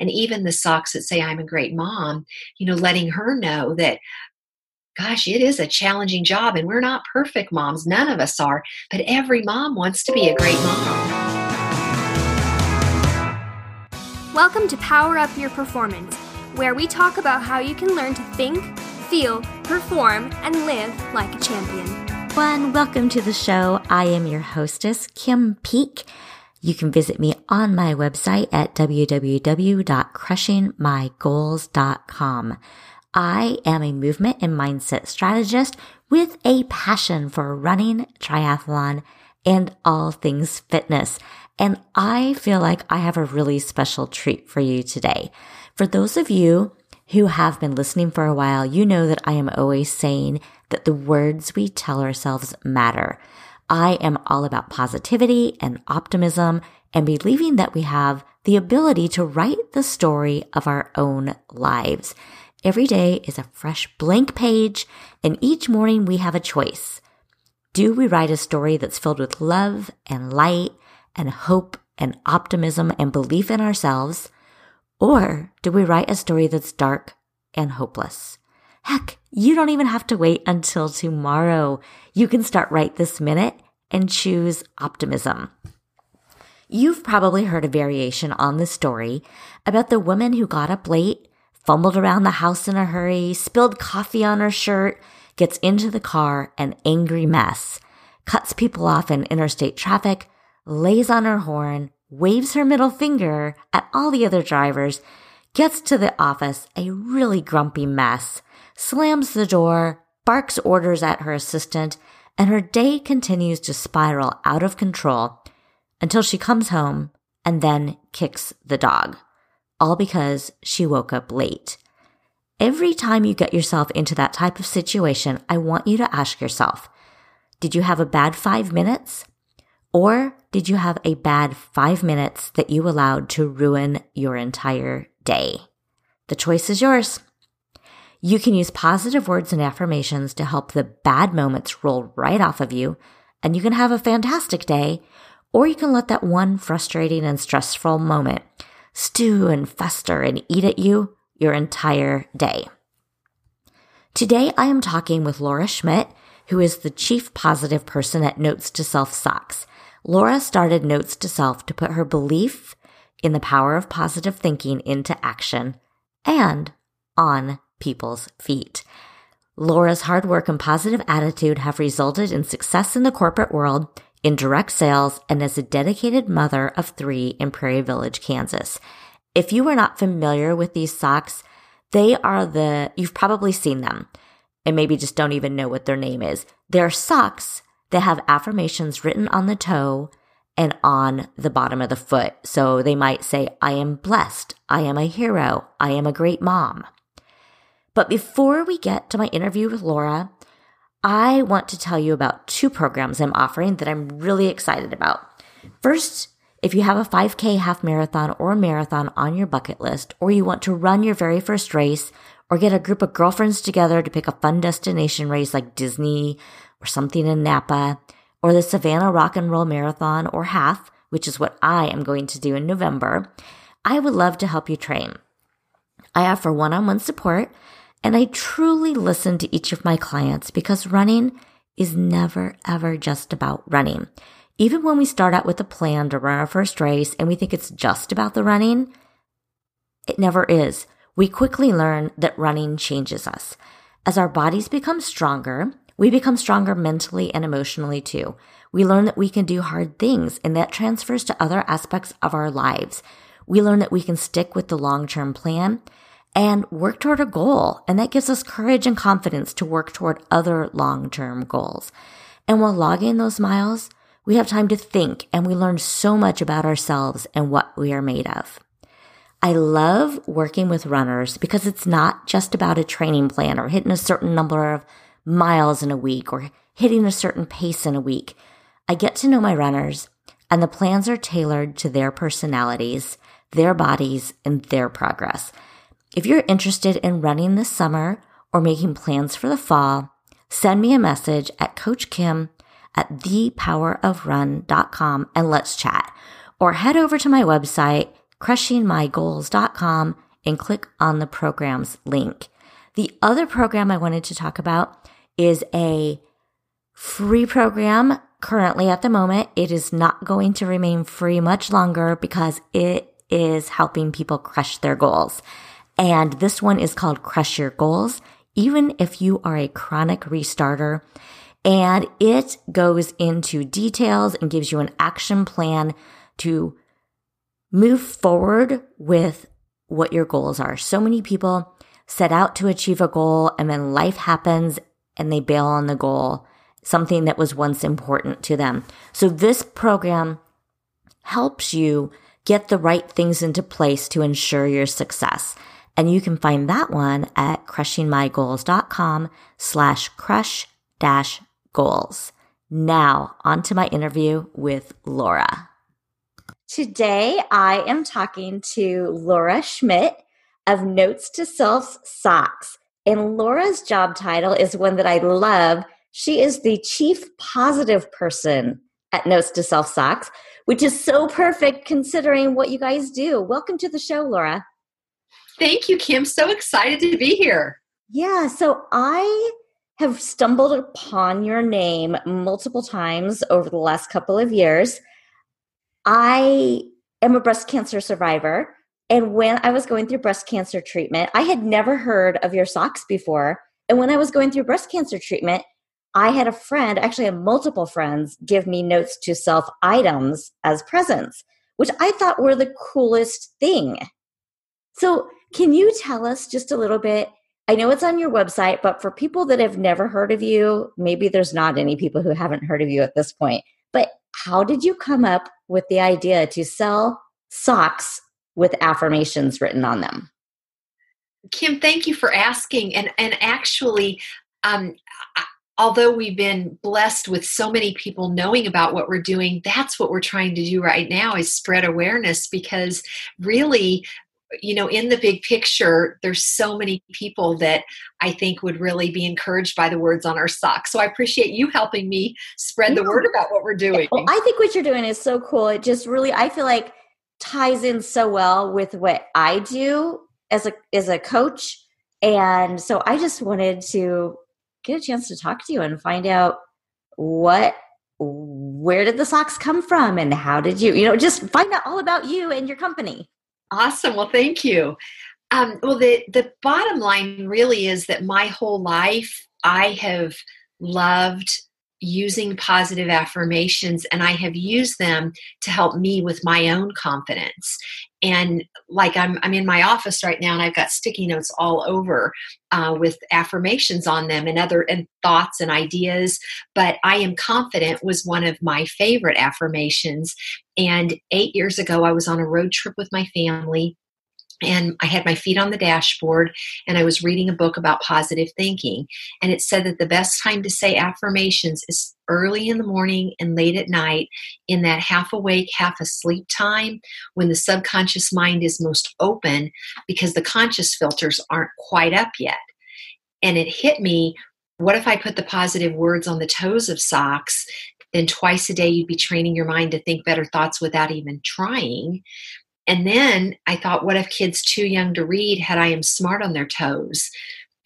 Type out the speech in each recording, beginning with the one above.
And even the socks that say, I'm a great mom, you know, letting her know that, gosh, it is a challenging job and we're not perfect moms. None of us are, but every mom wants to be a great mom. Welcome to Power Up Your Performance, where we talk about how you can learn to think, feel, perform, and live like a champion everyone. Welcome to the show. I am your hostess, Kim Peek. You can visit me on my website at www.crushingmygoals.com. I am a movement and mindset strategist with a passion for running, triathlon, and all things fitness. And I feel like I have a really special treat for you today. For those of you who have been listening for a while, you know that I am always saying that the words we tell ourselves matter. I am all about positivity and optimism and believing that we have the ability to write the story of our own lives. Every day is a fresh blank page, and each morning we have a choice. Do we write a story that's filled with love and light and hope and optimism and belief in ourselves? Or do we write a story that's dark and hopeless? Heck, you don't even have to wait until tomorrow. You can start right this minute and choose optimism. You've probably heard a variation on this story about the woman who got up late, fumbled around the house in a hurry, spilled coffee on her shirt, gets into the car, an angry mess, cuts people off in interstate traffic, lays on her horn, waves her middle finger at all the other drivers, gets to the office a really grumpy mess, slams the door, barks orders at her assistant, and her day continues to spiral out of control until she comes home and then kicks the dog, all because she woke up late. Every time you get yourself into that type of situation, I want you to ask yourself, did you have a bad five minutes? Or did you have a bad five minutes that you allowed to ruin your entire day? The choice is yours. You can use positive words and affirmations to help the bad moments roll right off of you, and you can have a fantastic day, or you can let that one frustrating and stressful moment stew and fester and eat at you your entire day. Today, I am talking with Laura Schmidt, who is the chief positive person at Notes to Self Socks. Laura started Notes to Self to put her belief in the power of positive thinking into action and on people's feet. Laura's hard work and positive attitude have resulted in success in the corporate world, in direct sales, and as a dedicated mother of three in Prairie Village, Kansas. If you are not familiar with these socks, they are the, you've probably seen them and maybe just don't even know what their name is. They're socks that have affirmations written on the toe and on the bottom of the foot. So they might say, I am blessed. I am a hero. I am a great mom. But before we get to my interview with Laura, I want to tell you about two programs I'm offering that I'm really excited about. First, if you have a 5K half marathon or marathon on your bucket list, or you want to run your very first race, or get a group of girlfriends together to pick a fun destination race like Disney or something in Napa, or the Savannah Rock and Roll Marathon or half, which is what I am going to do in November, I would love to help you train. I offer one on one support and I truly listen to each of my clients because running is never ever just about running. Even when we start out with a plan to run our first race and we think it's just about the running, it never is. We quickly learn that running changes us. As our bodies become stronger, we become stronger mentally and emotionally too. We learn that we can do hard things and that transfers to other aspects of our lives. We learn that we can stick with the long term plan and work toward a goal. And that gives us courage and confidence to work toward other long term goals. And while logging those miles, we have time to think and we learn so much about ourselves and what we are made of. I love working with runners because it's not just about a training plan or hitting a certain number of miles in a week or hitting a certain pace in a week. I get to know my runners and the plans are tailored to their personalities, their bodies, and their progress. If you're interested in running this summer or making plans for the fall, send me a message at Coach Kim at thepowerofrun.com and let's chat. Or head over to my website, crushingmygoals.com and click on the programs link. The other program I wanted to talk about is a free program currently at the moment. It is not going to remain free much longer because it is helping people crush their goals. And this one is called Crush Your Goals, even if you are a chronic restarter. And it goes into details and gives you an action plan to move forward with what your goals are. So many people set out to achieve a goal and then life happens and they bail on the goal, something that was once important to them. So this program helps you get the right things into place to ensure your success. And you can find that one at crushingmygoals.com slash crush dash goals. Now on to my interview with Laura. Today I am talking to Laura Schmidt of Notes to Self Socks. And Laura's job title is one that I love. She is the chief positive person at Notes to Self Socks, which is so perfect considering what you guys do. Welcome to the show, Laura. Thank you, Kim. So excited to be here. Yeah, so I have stumbled upon your name multiple times over the last couple of years. I am a breast cancer survivor. And when I was going through breast cancer treatment, I had never heard of your socks before. And when I was going through breast cancer treatment, I had a friend, actually, had multiple friends, give me notes to self items as presents, which I thought were the coolest thing. So, can you tell us just a little bit? I know it's on your website, but for people that have never heard of you, maybe there's not any people who haven't heard of you at this point, but how did you come up with the idea to sell socks with affirmations written on them? Kim, thank you for asking. And and actually, um, although we've been blessed with so many people knowing about what we're doing, that's what we're trying to do right now is spread awareness because really you know in the big picture there's so many people that i think would really be encouraged by the words on our socks so i appreciate you helping me spread the word about what we're doing well i think what you're doing is so cool. It just really i feel like ties in so well with what i do as a as a coach. And so i just wanted to get a chance to talk to you and find out what where did the socks come from and how did you you know just find out all about you and your company Awesome. Well, thank you. Um, well, the the bottom line really is that my whole life I have loved using positive affirmations and I have used them to help me with my own confidence. And like I'm, I'm in my office right now and I've got sticky notes all over uh, with affirmations on them and other and thoughts and ideas. But I am confident was one of my favorite affirmations. And eight years ago, I was on a road trip with my family and I had my feet on the dashboard and I was reading a book about positive thinking. And it said that the best time to say affirmations is early in the morning and late at night in that half awake, half asleep time when the subconscious mind is most open because the conscious filters aren't quite up yet. And it hit me what if I put the positive words on the toes of socks? Then twice a day you'd be training your mind to think better thoughts without even trying. And then I thought, what if kids too young to read had I am smart on their toes?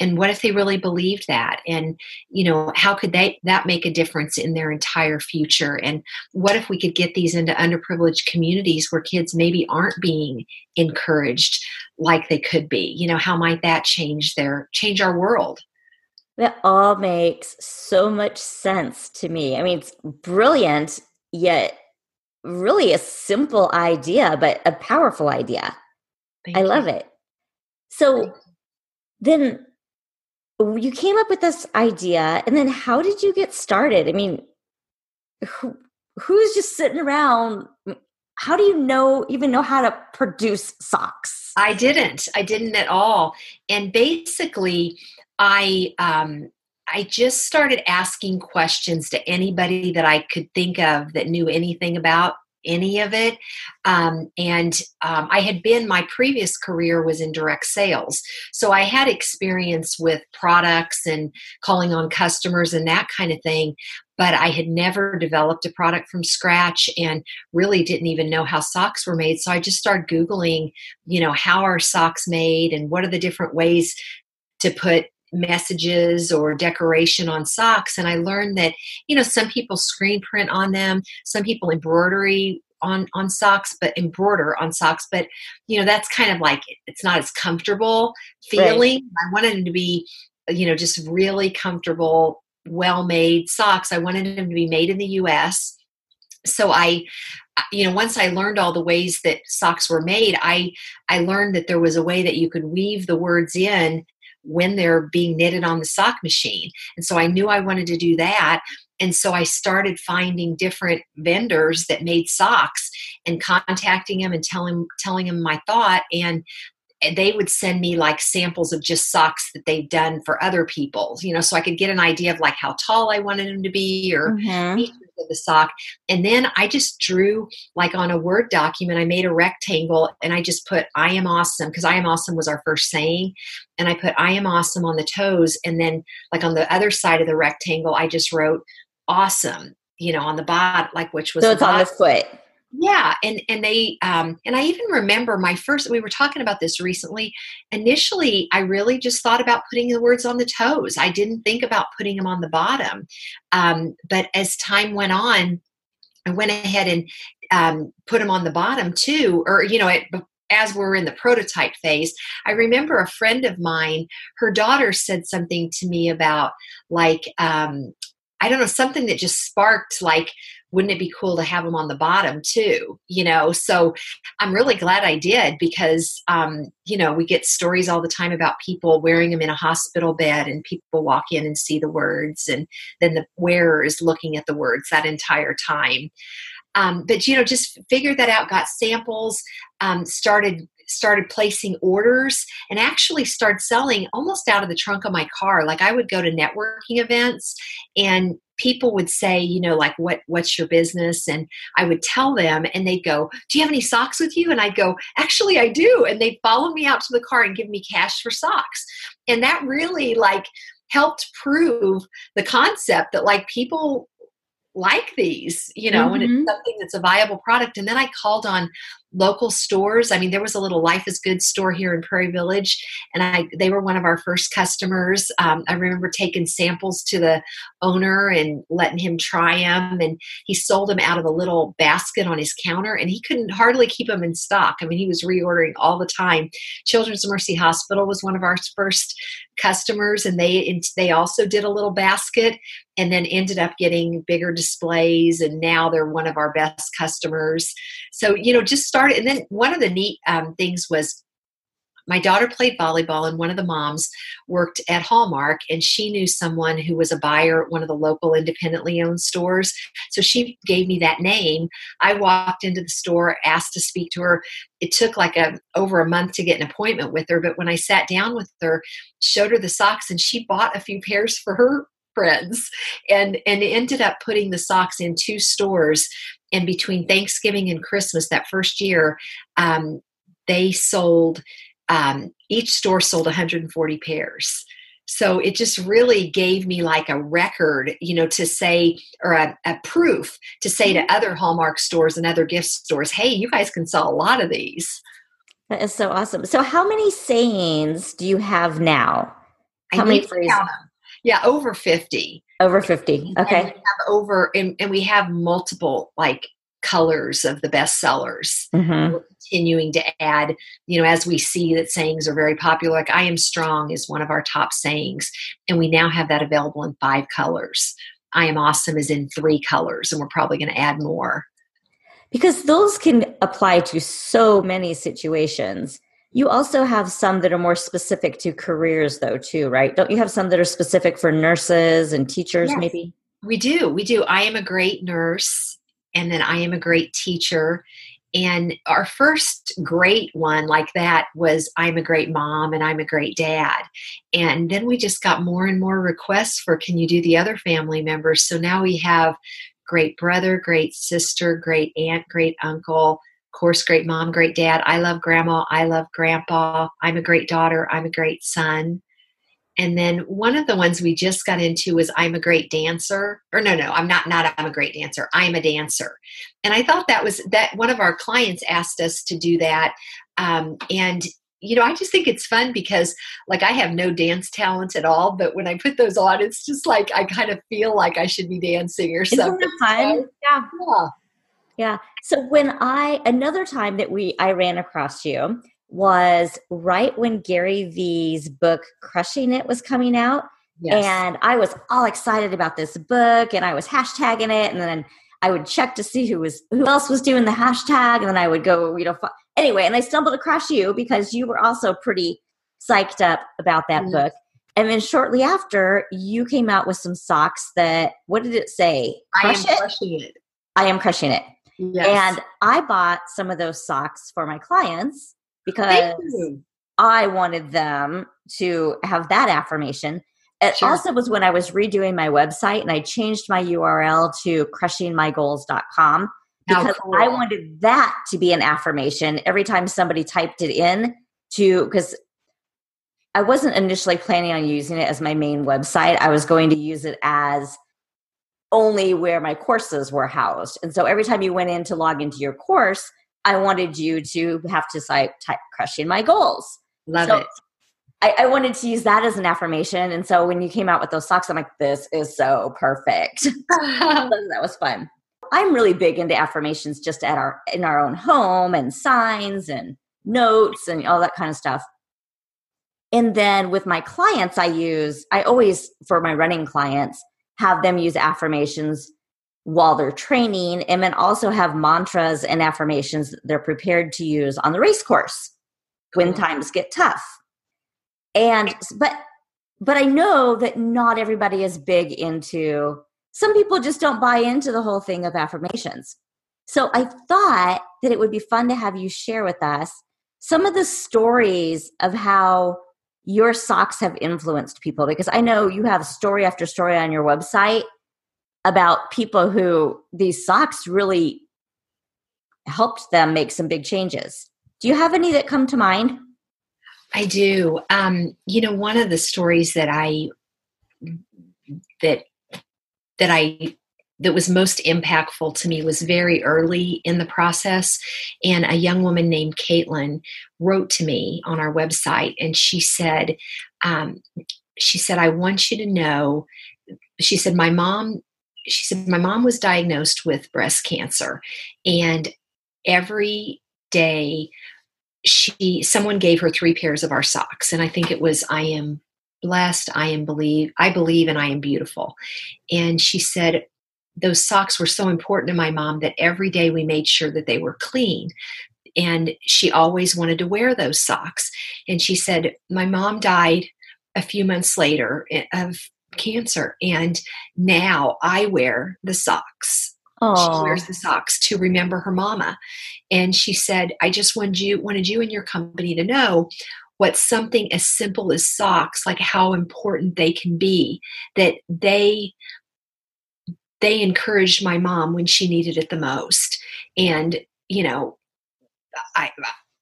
And what if they really believed that? And you know, how could they that make a difference in their entire future? And what if we could get these into underprivileged communities where kids maybe aren't being encouraged like they could be? You know, how might that change their change our world? That all makes so much sense to me. I mean, it's brilliant, yet really a simple idea, but a powerful idea. Thank I you. love it. So then you came up with this idea, and then how did you get started? I mean, who, who's just sitting around? How do you know even know how to produce socks? I didn't. I didn't at all. And basically, I um, I just started asking questions to anybody that I could think of that knew anything about any of it. Um, and um, I had been, my previous career was in direct sales. So I had experience with products and calling on customers and that kind of thing. But I had never developed a product from scratch and really didn't even know how socks were made. So I just started Googling, you know, how are socks made and what are the different ways to put messages or decoration on socks and i learned that you know some people screen print on them some people embroidery on on socks but embroider on socks but you know that's kind of like it's not as comfortable feeling. Right. i wanted them to be you know just really comfortable well made socks. I wanted them to be made in the us so i you know once i learned all the ways that socks were made i i learned that there was a way that you could weave the words in when they're being knitted on the sock machine. And so I knew I wanted to do that. And so I started finding different vendors that made socks and contacting them and telling telling them my thought and they would send me like samples of just socks that they've done for other people, you know, so I could get an idea of like how tall I wanted them to be or mm-hmm of the sock. And then I just drew like on a Word document, I made a rectangle and I just put I am awesome because I am awesome was our first saying. And I put I am awesome on the toes. And then like on the other side of the rectangle, I just wrote awesome, you know, on the bottom, like which was so it's on the foot yeah and and they um and i even remember my first we were talking about this recently initially i really just thought about putting the words on the toes. I didn't think about putting them on the bottom um but as time went on i went ahead and um, put them on the bottom too or you know it, as we're in the prototype phase, I remember a friend of mine, her daughter said something to me about like, um, I don't know, something that just sparked like, wouldn't it be cool to have them on the bottom too you know? So i'm really glad i did because um, you know we get stories all the time about people wearing them in a hospital bed and people walk in and see the words and then the wearer is looking at the words that entire time. Um, but you know just figured that out got samples um, started started placing orders and actually started selling almost out of the trunk of my car. Like i would go to networking events and people would say you know like what what's your business and i would tell them and they'd go do you have any socks with you and i'd go actually i do and they'd follow me out to the car and give me cash for socks and that really like helped prove the concept that like people like these, you know, mm-hmm. and it's something that's a viable product. And then I called on local stores. I mean, there was a little Life is Good store here in Prairie Village, and I they were one of our first customers. Um, I remember taking samples to the owner and letting him try them, and he sold them out of a little basket on his counter, and he couldn't hardly keep them in stock. I mean, he was reordering all the time. Children's Mercy Hospital was one of our first customers, and they they also did a little basket, and then ended up getting bigger displays, and now they're one of our best customers. So you know, just started, and then one of the neat um, things was my daughter played volleyball and one of the moms worked at hallmark and she knew someone who was a buyer at one of the local independently owned stores. So she gave me that name. I walked into the store asked to speak to her. It took like a over a month to get an appointment with her but when i sat down with her showed her the socks and she bought a few pairs for her friends. And and ended up putting the socks in two stores and between thanksgiving and christmas that first year um, they sold um, each store sold 140 pairs. So it just really gave me like a record you know to say or a, a, proof to say to mm-hmm. other hallmark stores and other gift stores hey you guys can sell a lot of these. That is so awesome. So how many sayings do you have now? How many phrases yeah over 50 over 50 okay and over and, and we have multiple like colors of the best sellers. Mm-hmm. We're continuing to add, you know, as we see that sayings are very popular, like I am strong is one of our top sayings. And we now have that available in five colors. I am awesome is in three colors, and we're probably going to add more. Because those can apply to so many situations. You also have some that are more specific to careers, though, too, right? Don't you have some that are specific for nurses and teachers, yes, maybe? We do. We do. I am a great nurse and then I am a great teacher. And our first great one like that was I'm a great mom and I'm a great dad. And then we just got more and more requests for can you do the other family members? So now we have great brother, great sister, great aunt, great uncle, course, great mom, great dad. I love grandma. I love grandpa. I'm a great daughter. I'm a great son. And then one of the ones we just got into was I'm a great dancer. Or no, no, I'm not not I'm a great dancer. I'm a dancer. And I thought that was that one of our clients asked us to do that. Um, and you know, I just think it's fun because like I have no dance talent at all, but when I put those on, it's just like I kind of feel like I should be dancing or Isn't something. fun? Yeah. yeah. Yeah. So when I another time that we I ran across you was right when Gary Vee's book Crushing It was coming out. Yes. And I was all excited about this book and I was hashtagging it and then I would check to see who was who else was doing the hashtag and then I would go, you know, f- anyway, and I stumbled across you because you were also pretty psyched up about that Yes. book. And then shortly after, you came out with some socks that what did it say? I am it? crushing it. I am crushing it. Yes. And I bought some of those socks for my clients because I wanted them to have that affirmation. It Sure. also was when I was redoing my website and I changed my URL to crushingmygoals.com How oh, because cool. I wanted that to be an affirmation every time somebody typed it in to because I wasn't initially planning on using it as my main website. I was going to use it as only where my courses were housed. And so every time you went in to log into your course, I wanted you to have to like type crushing my goals. Love So it. I, I wanted to use that as an affirmation. And so when you came out with those socks, I'm like, this is so perfect. that was fun. I'm really big into affirmations just at our in our own home and signs and notes and all that kind of stuff. And then with my clients, I use I always for my running clients have them use affirmations while they're training and then also have mantras and affirmations that they're prepared to use on the race course when times get tough. And but but I know that not everybody is big into some people just don't buy into the whole thing of affirmations. So I thought that it would be fun to have you share with us some of the stories of how your socks have influenced people because I know you have story after story on your website about people who these socks really helped them make some big changes. Do you have any that come to mind? I do. Um, you know, one of the stories that I that that I that was most impactful to me was very early in the process. And a young woman named Caitlin wrote to me on our website and she said, um, she said, I want you to know, she said, my mom, she said, my mom was diagnosed with breast cancer. And every day she someone gave her three pairs of our socks. And I think it was I am blessed, I am believe, I believe and I am beautiful. And she said, those socks were so important to my mom that every day we made sure that they were clean. And she always wanted to wear those socks. And she said, My mom died a few months later eh, of cancer. And now I wear the socks. She Oh, wears the socks to remember her mama. And she said, I just wanted you wanted you and your company to know what something as simple as socks, like how important they can be, that they they encouraged my mom when she needed it the most. And, you know, I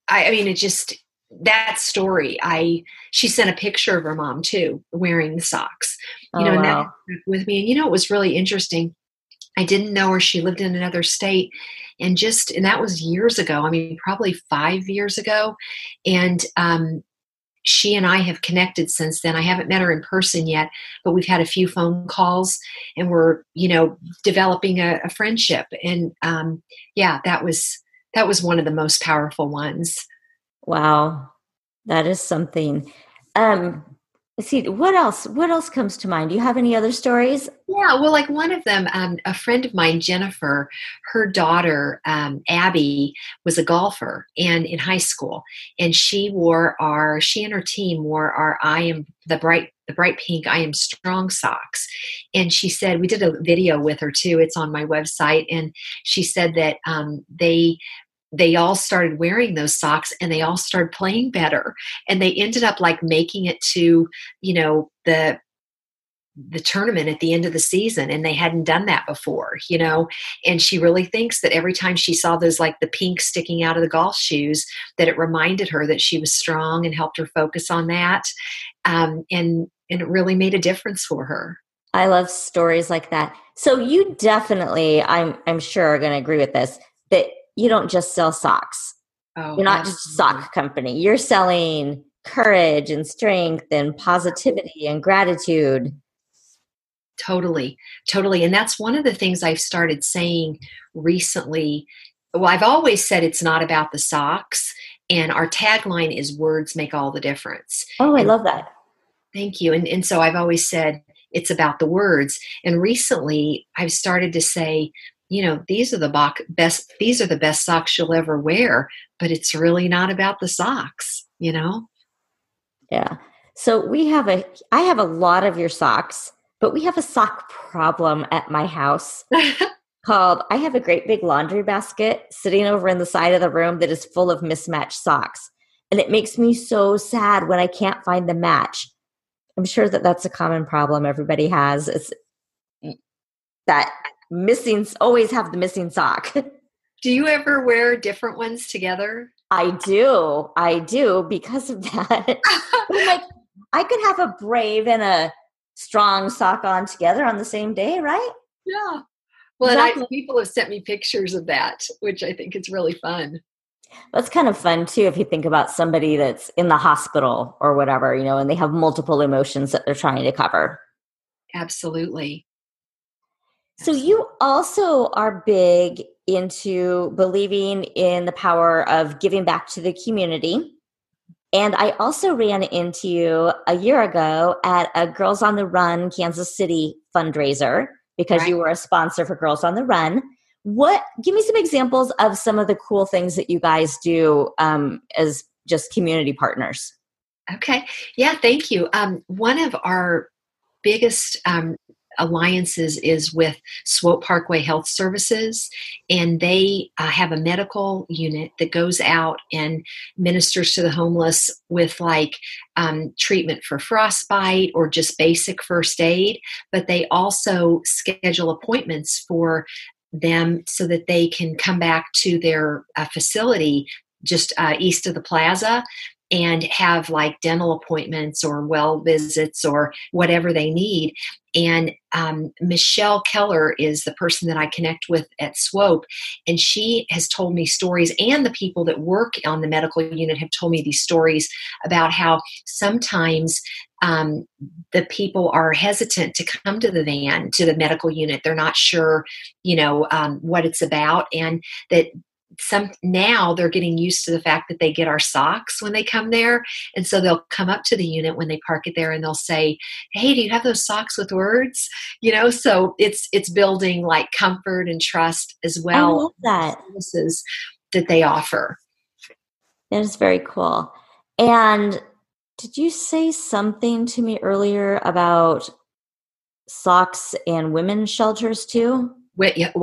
I, I mean it just that story, I she sent a picture of her mom too, wearing the socks. You know, Oh, and wow. stuck with me. And you know, it was really interesting. I didn't know her. She lived in another state. And just, and that was years ago. I mean, probably five years ago. And um, she and I have connected since then. I haven't met her in person yet, but we've had a few phone calls and we're, you know, developing a, a friendship. And um, yeah, that was, that was one of the most powerful ones. Wow. That is something. Um see what else what else comes to mind? Do you have any other stories? Yeah, well, like one of them, um, a friend of mine, Jennifer, her daughter, um, Abby, was a golfer and in high school, and she wore our, she and her team wore our I am the bright, the bright pink I am strong socks, and she said we did a video with her too. It's on my website, and she said that um, they they all started wearing those socks and they all started playing better. And they ended up like making it to you know the the tournament at the end of the season and they hadn't done that before you know? And she really thinks that every time she saw those like the pink sticking out of the golf shoes that it reminded her that she was strong and helped her focus on that um, and and it really made a difference for her. I love stories like that. So you definitely i'm i'm sure are going to agree with this that you don't just sell socks oh, you're not absolutely. just a sock company you're selling courage and strength and positivity and gratitude Totally, totally. And that's one of the things I've started saying recently. Well, I've always said it's not about the socks, and our tagline is words make all the difference. Oh, I and, love that. Thank you. And, and so I've always said it's about the words. And recently I've started to say, you know, these are the best, these are the best socks you'll ever wear, but it's really not about the socks, you know? Yeah. So we have a, I have a lot of your socks but we have a sock problem at my house called I have a great big laundry basket sitting over in the side of the room that is full of mismatched socks. And it makes me so sad when I can't find the match. I'm sure that that's a common problem everybody has. It's that missing always have the missing sock. Do you ever wear different ones together? I do. I do because of that. like I could have a brave and a strong sock on together on the same day, right? Yeah. Well, exactly. and I, people have sent me pictures of that, which I think is really fun. That's kind of fun too if you think about somebody that's in the hospital or whatever, you know, and they have multiple emotions that they're trying to cover. Absolutely. So you also are big into believing in the power of giving back to the community. And I also ran into you a year ago at a Girls on the Run Kansas City fundraiser because right. you were a sponsor for Girls on the Run. What? Give me some examples of some of the cool things that you guys do um, as just community partners. Okay. Yeah. Thank you. Um, one of our biggest um, alliances is with Swope Parkway Health Services, and they uh, have a medical unit that goes out and ministers to the homeless with like um, treatment for frostbite or just basic first aid. But they also schedule appointments for them so that they can come back to their uh, facility just uh, east of the plaza and have like dental appointments or well visits or whatever they need. And um, Michelle Keller is the person that I connect with at Swope, and she has told me stories, and the people that work on the medical unit have told me these stories about how sometimes um, the people are hesitant to come to the van to the medical unit they're not sure you know um, what it's about and that some now they're getting used to the fact that they get our socks when they come there. And so they'll come up to the unit when they park it there and they'll say hey do you have those socks with words? You know so it's it's building like comfort and trust as well I love that. services that they offer. That is very cool. And did you say something to me earlier about socks and women's shelters too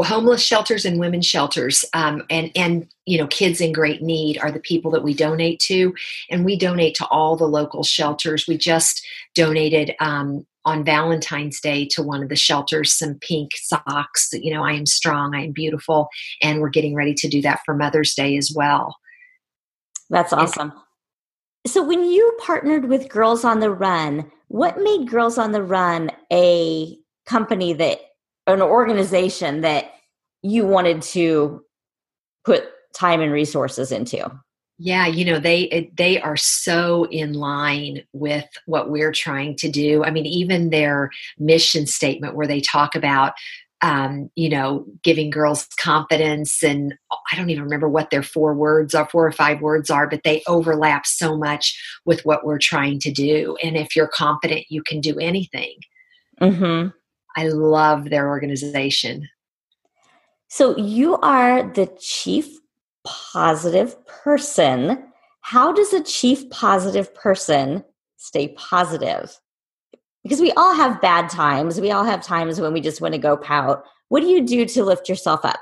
homeless shelters and women's shelters um, and and you know kids in great need are the people that we donate to and we donate to all the local shelters. We just donated um, on valentine's day to one of the shelters some pink socks you know i am strong i am beautiful and we're getting ready to do that for mother's day as well. That's awesome. And, so when you partnered with girls on the run what made girls on the run a company that an organization that you wanted to put time and resources into? Yeah you know they they are so in line with what we're trying to do. I mean even their mission statement where they talk about um, you know giving girls confidence and i don't even remember what their four words are four or five words are but they overlap so much with what we're trying to do. And if you're confident you can do anything. Mm-hmm. I love their organization. So you are the chief positive person. How does a chief positive person stay positive? Because we all have bad times. We all have times when we just want to go pout. What do you do to lift yourself up?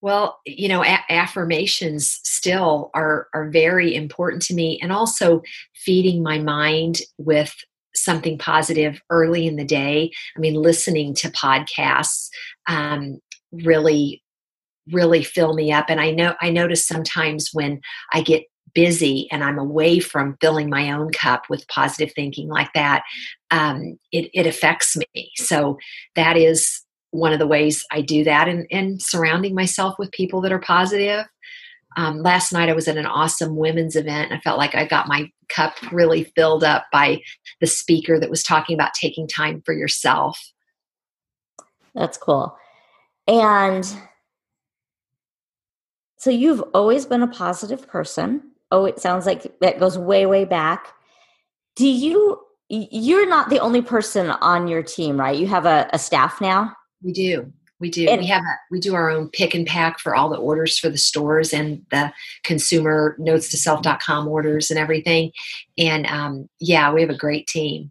Well, you know, a- affirmations still are are very important to me and also feeding my mind with something positive early in the day. I mean, listening to podcasts um, really, really fill me up. And I know I notice sometimes when I get busy and I'm away from filling my own cup with positive thinking like that, um, it, it affects me. So that is one of the ways I do that and, and surrounding myself with people that are positive. Um, last night I was at an awesome women's event. I felt like I got my cup really filled up by the speaker that was talking about taking time for yourself. That's cool. And so you've always been a positive person. Oh, it sounds like that goes way, way back. Do you, you're not the only person on your team, right? You have a, a staff now? We do. We do. And, we have a, we do our own pick and pack for all the orders for the stores and the consumer notes to self.com orders and everything. And um, yeah, we have a great team.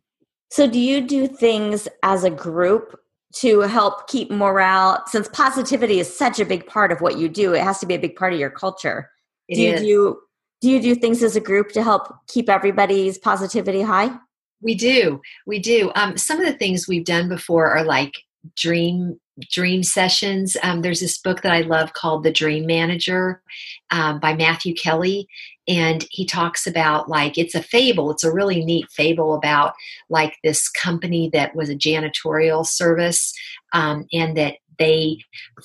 So do you do things as a group to help keep morale since positivity is such a big part of what you do? It has to be a big part of your culture. It do is. you do do you do things as a group to help keep everybody's positivity high? We do. We do. Um, some of the things we've done before are like dream dream sessions. Um, there's this book that I love called The Dream Manager um, by Matthew Kelly. And he talks about like it's a fable. It's a really neat fable about like this company that was a janitorial service um, and that they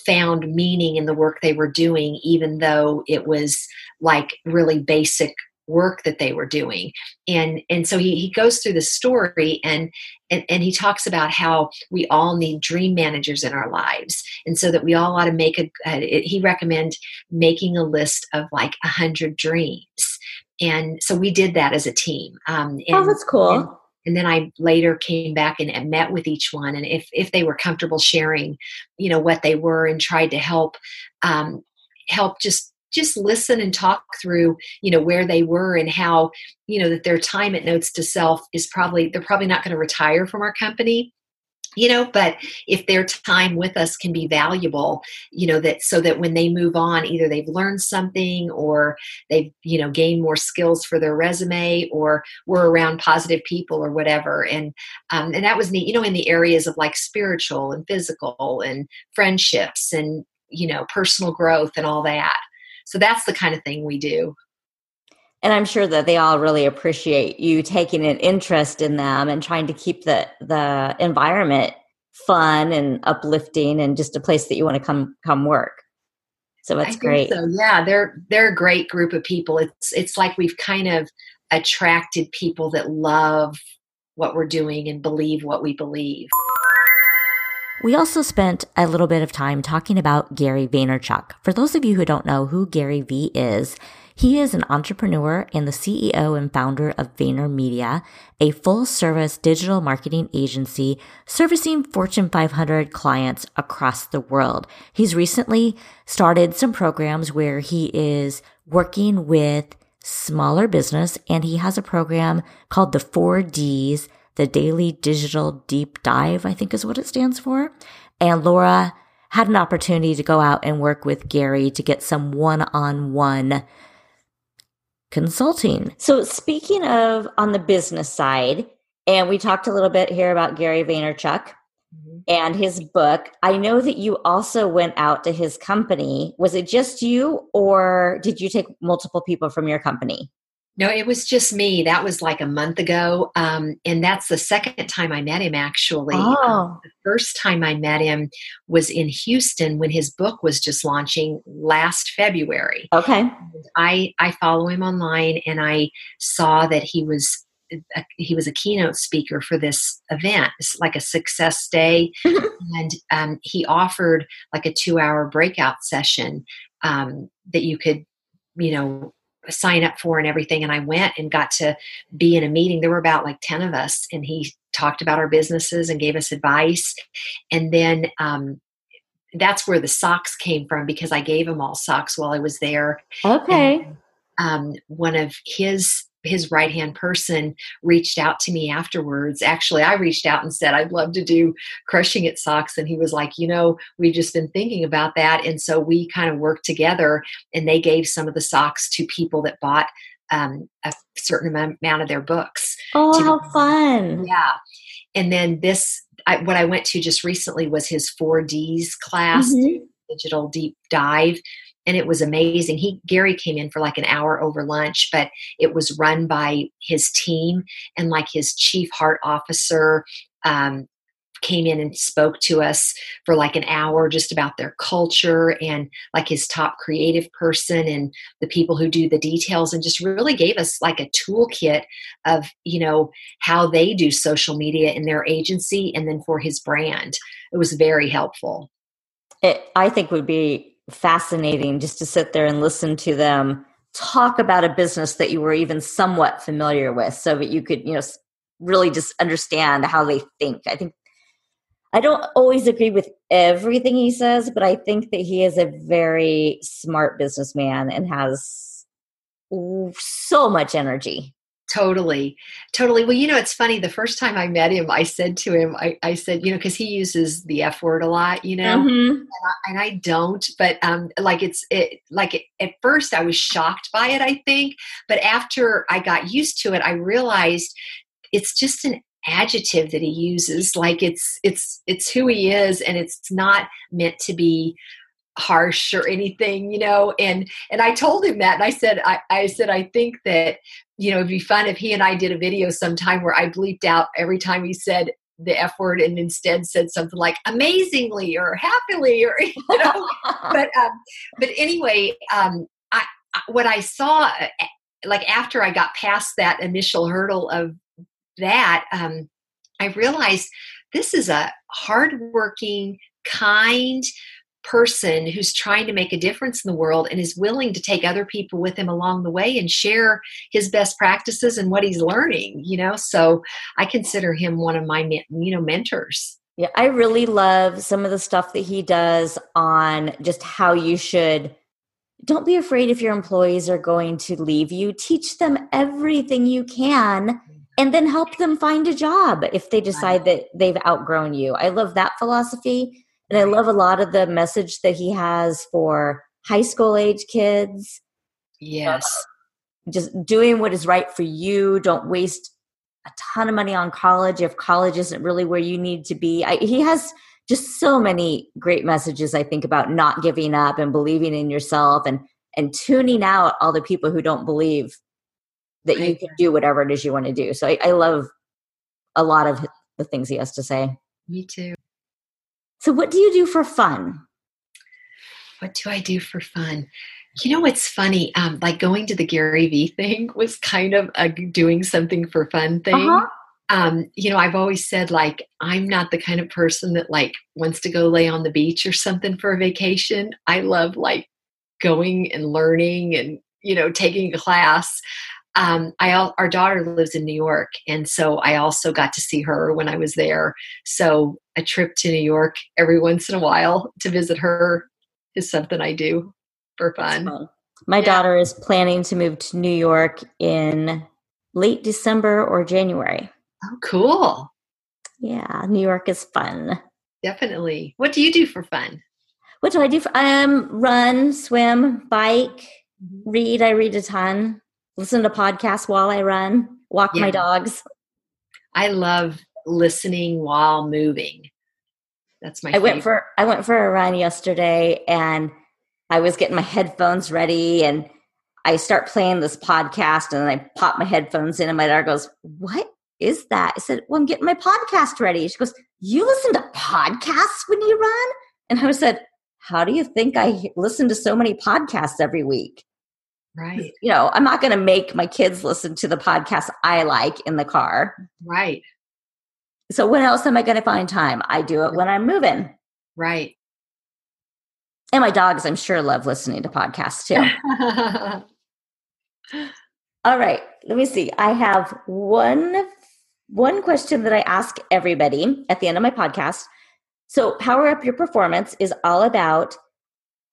found meaning in the work they were doing, even though it was like really basic work that they were doing. And and so he, he goes through the story and, and and he talks about how we all need dream managers in our lives. And so that we all ought to make a, a he recommend making a list of like a hundred dreams. And so we did that as a team um, and, oh that's cool. and, and then I later came back and, and, met with each one, and if if they were comfortable sharing, you know, what they were, and tried to help um, help just just listen and talk through you know where they were and how you know that their time at notes to self is probably they're probably not going to retire from our company you know but if their time with us can be valuable you know that so that when they move on either they've learned something or they've you know gained more skills for their resume or we're around positive people or whatever. And um, and that was neat you know in the areas of like spiritual and physical and friendships and you know personal growth and all that so that's the kind of thing we do. And I'm sure that they all really appreciate you taking an interest in them and trying to keep the the environment fun and uplifting and just a place that you want to come come work. So that's great. So yeah, they're they're a great group of people. It's it's like we've kind of attracted people that love what we're doing and believe what we believe. We also spent a little bit of time talking about Gary Vaynerchuk. For those of you who don't know who Gary V is, he is an entrepreneur and the CEO and founder of VaynerMedia, a full service digital marketing agency servicing Fortune 500 clients across the world. He's recently started some programs where he is working with smaller business and he has a program called the 4Ds the Daily Digital Deep Dive, I think is what it stands for. And Laura had an opportunity to go out and work with Gary to get some one on one consulting. So, speaking of on the business side, and we talked a little bit here about Gary Vaynerchuk mm-hmm. and his book. I know that you also went out to his company. Was it just you, or did you take multiple people from your company? No, it was just me. That was like a month ago. Um, and that's the second time I met him, actually. Um, oh. Um, the first time I met him was in Houston when his book was just launching last February. Okay. And I, I follow him online and I saw that he was. A, he was a keynote speaker for this event, it's like a success day, and um, he offered like a two-hour breakout session um, that you could, you know, sign up for and everything. And I went and got to be in a meeting. There were about like 10 of us, and he talked about our businesses and gave us advice. And then um, that's where the socks came from because I gave him all socks while I was there. Okay. And, um, one of his his right hand person reached out to me afterwards. Actually, I reached out and said, I'd love to do Crushing It Socks. And he was like, You know, we've just been thinking about that. And so we kind of worked together and they gave some of the socks to people that bought um, a certain amount of their books. Oh, how fun! Yeah, and then this, I, what I went to just recently was his four Ds class, mm-hmm. digital deep dive, and it was amazing. He Gary came in for like an hour over lunch, but it was run by his team and like his chief heart officer. Um, came in and spoke to us for like an hour just about their culture and like his top creative person and the people who do the details and just really gave us like a toolkit of you know how they do social media in their agency and then for his brand it was very helpful it i think would be fascinating just to sit there and listen to them talk about a business that you were even somewhat familiar with so that you could you know really just understand how they think. I think i don't always agree with everything he says but i think that he is a very smart businessman and has so much energy Totally. Totally. Well, you know, it's funny. The first time I met him, I said to him, I, I said, you know, because he uses the F word a lot, you know, mm-hmm. and, I, and, I, don't, but um, like it's it, like it, at first I was shocked by it, I think. But after I got used to it, I realized it's just an adjective that he uses like it's it's it's who he is and it's not meant to be harsh or anything you know and and i told him that and i said i, I said i think that you know, it'd be fun if he and I did a video sometime where I bleeped out every time he said the F word and instead said something like amazingly or happily or, you know. but, um, but anyway, um, I, what I saw, eh, like after I got past that initial hurdle of that, um, I realized this is a hardworking, kind, person who's trying to make a difference in the world and is willing to take other people with him along the way and share his best practices and what he's learning you know? So i consider him one of my you know mentors. Yeah i really love some of the stuff that he does on just how you should don't be afraid if your employees are going to leave you. Teach them everything you can and then help them find a job if they decide that they've outgrown you. I love that philosophy and I love a lot of the message that he has for high school age kids. Yes. Uh, just doing what is right for you. Don't waste a ton of money on college if college isn't really where you need to be. I, he has just so many great messages, I think, about not giving up and believing in yourself and, and tuning out all the people who don't believe that you can do whatever it is you want to do. So I, I love a lot of the things he has to say. Me too. So, what do you do for fun? What do I do for fun? You know what's funny? Um, like going to the Gary Vee thing was kind of a doing something for fun thing. Uh-huh. Um, you know, I've always said like I'm not the kind of person that like wants to go lay on the beach or something for a vacation. I love like going and learning and you know taking a class um, I our daughter lives in New York, and so I also got to see her when I was there. So a trip to New York every once in a while to visit her is something I do for fun. fun. My yeah. daughter is planning to move to New York in late December or January. Oh, cool! Yeah, New York is fun. Definitely. What do you do for fun? What do I do? For, um, run, swim, bike, mm-hmm. read. I read a ton listen to podcasts while I run, walk yeah. my dogs. I love listening while moving. That's my. I favorite. went for I went for a run yesterday, and I was getting my headphones ready, and I start playing this podcast, and I pop my headphones in, and my daughter goes, "What is that?" I said, "Well, I'm getting my podcast ready." She goes, "You listen to podcasts when you run?" And I said, "How do you think I listen to so many podcasts every week?" Right. You know, I'm not going to make my kids listen to the podcast I like in the car. Right. So when else am I going to find time? I do it when I'm moving. Right. And my dogs, I'm sure, love listening to podcasts too. All right. Let me see. I have one one question that I ask everybody at the end of my podcast. So, Power Up Your Performance is all about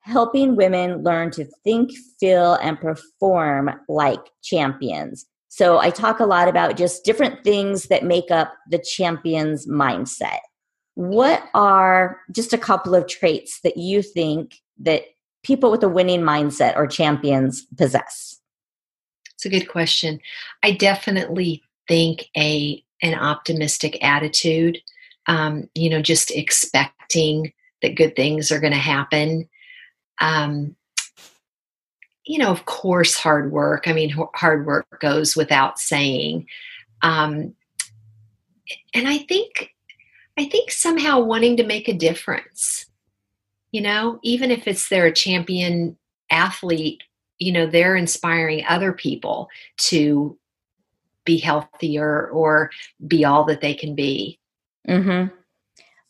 helping women learn to think, feel, and perform like champions. So I talk a lot about just different things that make up the champion's mindset. What are just a couple of traits that you think that people with a winning mindset or champions possess? It's a good question. I definitely think a an optimistic attitude, um, you know, just expecting that good things are going to happen. Um, you know, of course, hard work. I mean, hard work goes without saying. Um, and I think, I think somehow wanting to make a difference. You know, even if it's they're a champion athlete, you know, they're inspiring other people to be healthier or be all that they can be. Mm-hmm.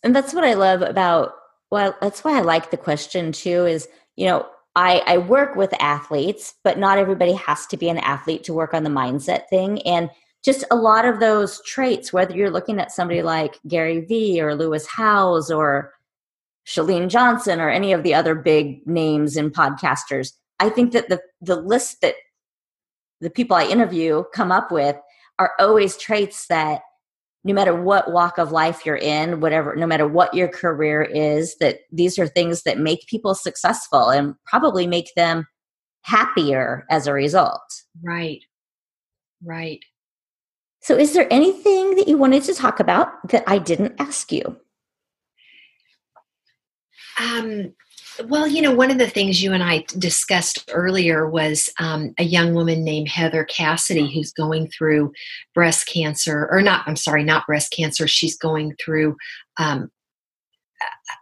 And that's what I love about. Well, that's why I like the question too. Is you know, I, I work with athletes, but not everybody has to be an athlete to work on the mindset thing. And just a lot of those traits, whether you're looking at somebody like Gary Vee or Lewis Howes or Chalene Johnson or any of the other big names in podcasters, I think that the the list that the people I interview come up with are always traits that no matter what walk of life you're in, whatever, no matter what your career is, that these are things that make people successful and probably make them happier as a result. Right. Right. So, is there anything that you wanted to talk about that I didn't ask you? Um, well, you know, one of the things you and I discussed earlier was um, a young woman named Heather Cassidy who's going through breast cancer, or not, I'm sorry, not breast cancer. She's going through, um,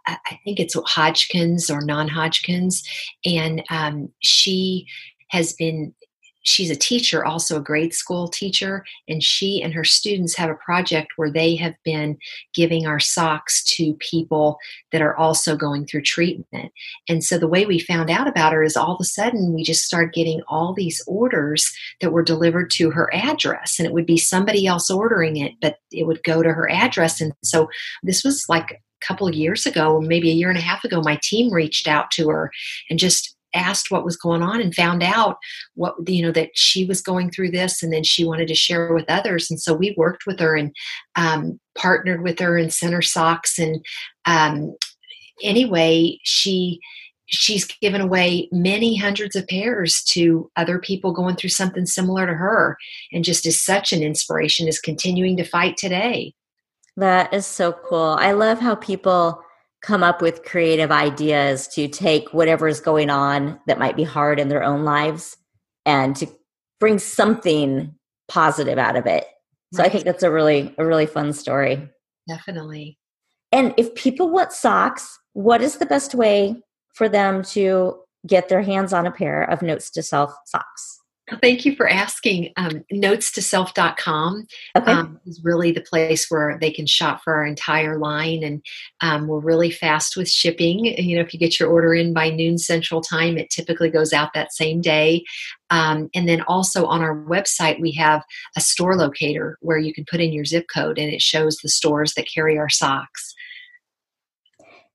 I think it's Hodgkin's or non Hodgkin's. And um, she has been she's a teacher, also a grade school teacher, and she and her students have a project where they have been giving our socks to people that are also going through treatment. And so the way we found out about her is all of a sudden we just started getting all these orders that were delivered to her address, and it would be somebody else ordering it, but it would go to her address. And so this was like a couple years ago, maybe a year and a half ago, my team reached out to her and just asked what was going on and found out what you know that she was going through this and then she wanted to share with others. And so we worked with her and um, partnered with her and sent her socks. And um, anyway she she's given away many hundreds of pairs to other people going through something similar to her and just is such an inspiration is continuing to fight today. That is so cool. I love how people come up with creative ideas to take whatever is going on that might be hard in their own lives and to bring something positive out of it. So right. I think that's a really a really fun story. Definitely. And if people want socks, what is the best way for them to get their hands on a pair of notes to self socks? Thank you for asking. Um, notes2self.com okay. um, is really the place where they can shop for our entire line. And um, we're really fast with shipping. You know, if you get your order in by noon central time, it typically goes out that same day. Um, and then also on our website, we have a store locator where you can put in your zip code and it shows the stores that carry our socks.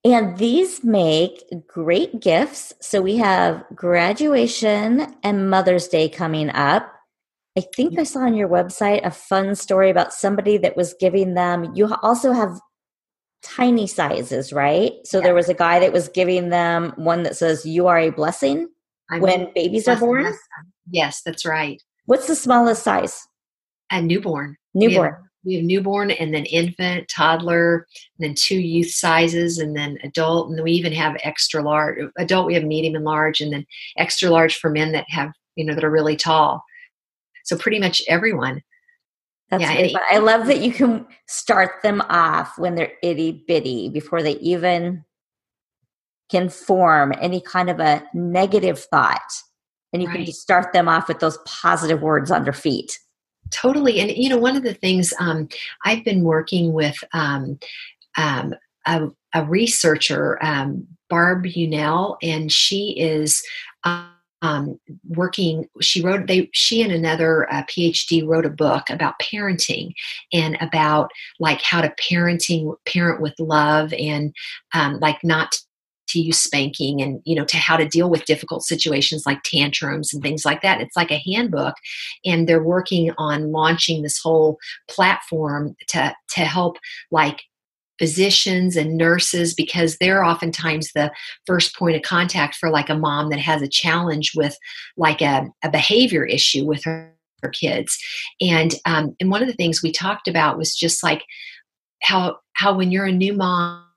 And these make great gifts. So we have graduation and Mother's Day coming up. I think I saw on your website a fun story about somebody that was giving them, you also have tiny sizes, right? So yeah. there was a guy that was giving them one that says, You are a blessing I when babies are born. Yes, that's right. What's the smallest size? A newborn. Newborn we have newborn and then infant, toddler, and then two youth sizes, and then adult, and we even have extra large. Adult, we have medium and large, and then extra large for men that have you know that are really tall. So pretty much everyone. That's yeah, really I love that you can start them off when they're itty bitty before they even can form any kind of a negative thought. And you right. can just start them off with those positive words on their feet. Totally. And, you know, one of the things um, I've been working with um, um, a, a, researcher, um, Barb Unell, and she is. Um, working she wrote they she and another uh, phd wrote a book about parenting and about like how to parenting parent with love and um, like not to use spanking and you know to how to deal with difficult situations like tantrums and things like that. It's like a handbook and they're working on launching this whole platform to to help like physicians and nurses because they're oftentimes the first point of contact for like a mom that has a challenge with like a, a behavior issue with her, her kids. And um, and one of the things we talked about was just like how how when you're a new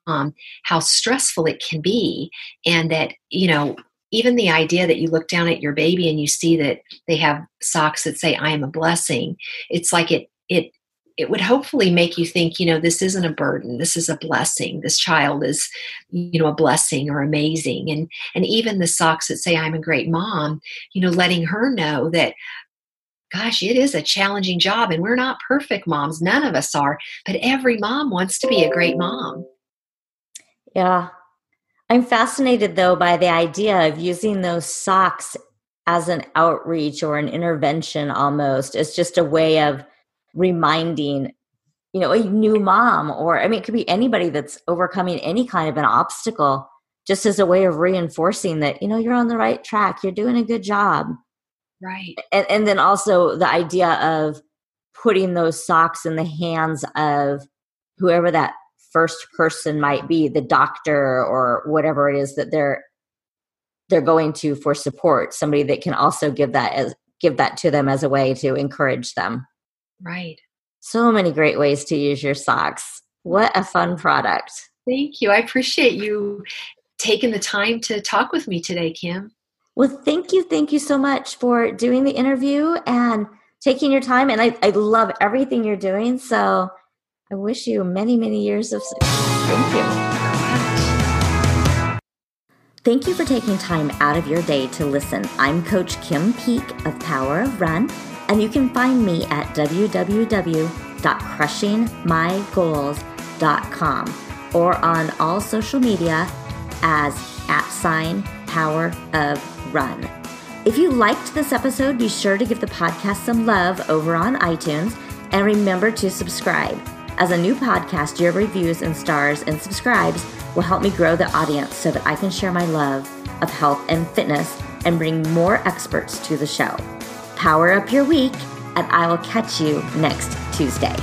mom how stressful it can be. And that you know even the idea that you look down at your baby and you see that they have socks that say i am a blessing it's like it it it would hopefully make you think you know this isn't a burden this is a blessing. This child is you know a blessing or amazing. And and even the socks that say i'm a great mom you know letting her know that gosh it is a challenging job and we're not perfect moms. None of us are but every mom wants to be a great mom yeah. I'm fascinated though by the idea of using those socks as an outreach or an intervention almost. It's just a way of reminding, you know, a new mom or I mean it could be anybody that's overcoming any kind of an obstacle just as a way of reinforcing that, you know, you're on the right track, you're doing a good job. Right. And and then also the idea of putting those socks in the hands of whoever that first person might be the doctor or whatever it is that they're they're going to for support somebody that can also give that as give that to them as a way to encourage them. Right. So many great ways to use your socks. What a fun product. Thank you. I appreciate you taking the time to talk with me today kim. Well thank you thank you so much for doing the interview and taking your time and i, I love everything you're doing so I wish you many, many years of success. Thank you. Thank you for taking time out of your day to listen. I'm Coach Kim Peek of Power of Run, and you can find me at www.crushingmygoals.com or on all social media as at sign Power of Run. If you liked this episode, be sure to give the podcast some love over on iTunes and remember to subscribe. As a new podcast, your reviews and stars and subscribes will help me grow the audience so that I can share my love of health and fitness and bring more experts to the show. Power up your week, and I will catch you next Tuesday.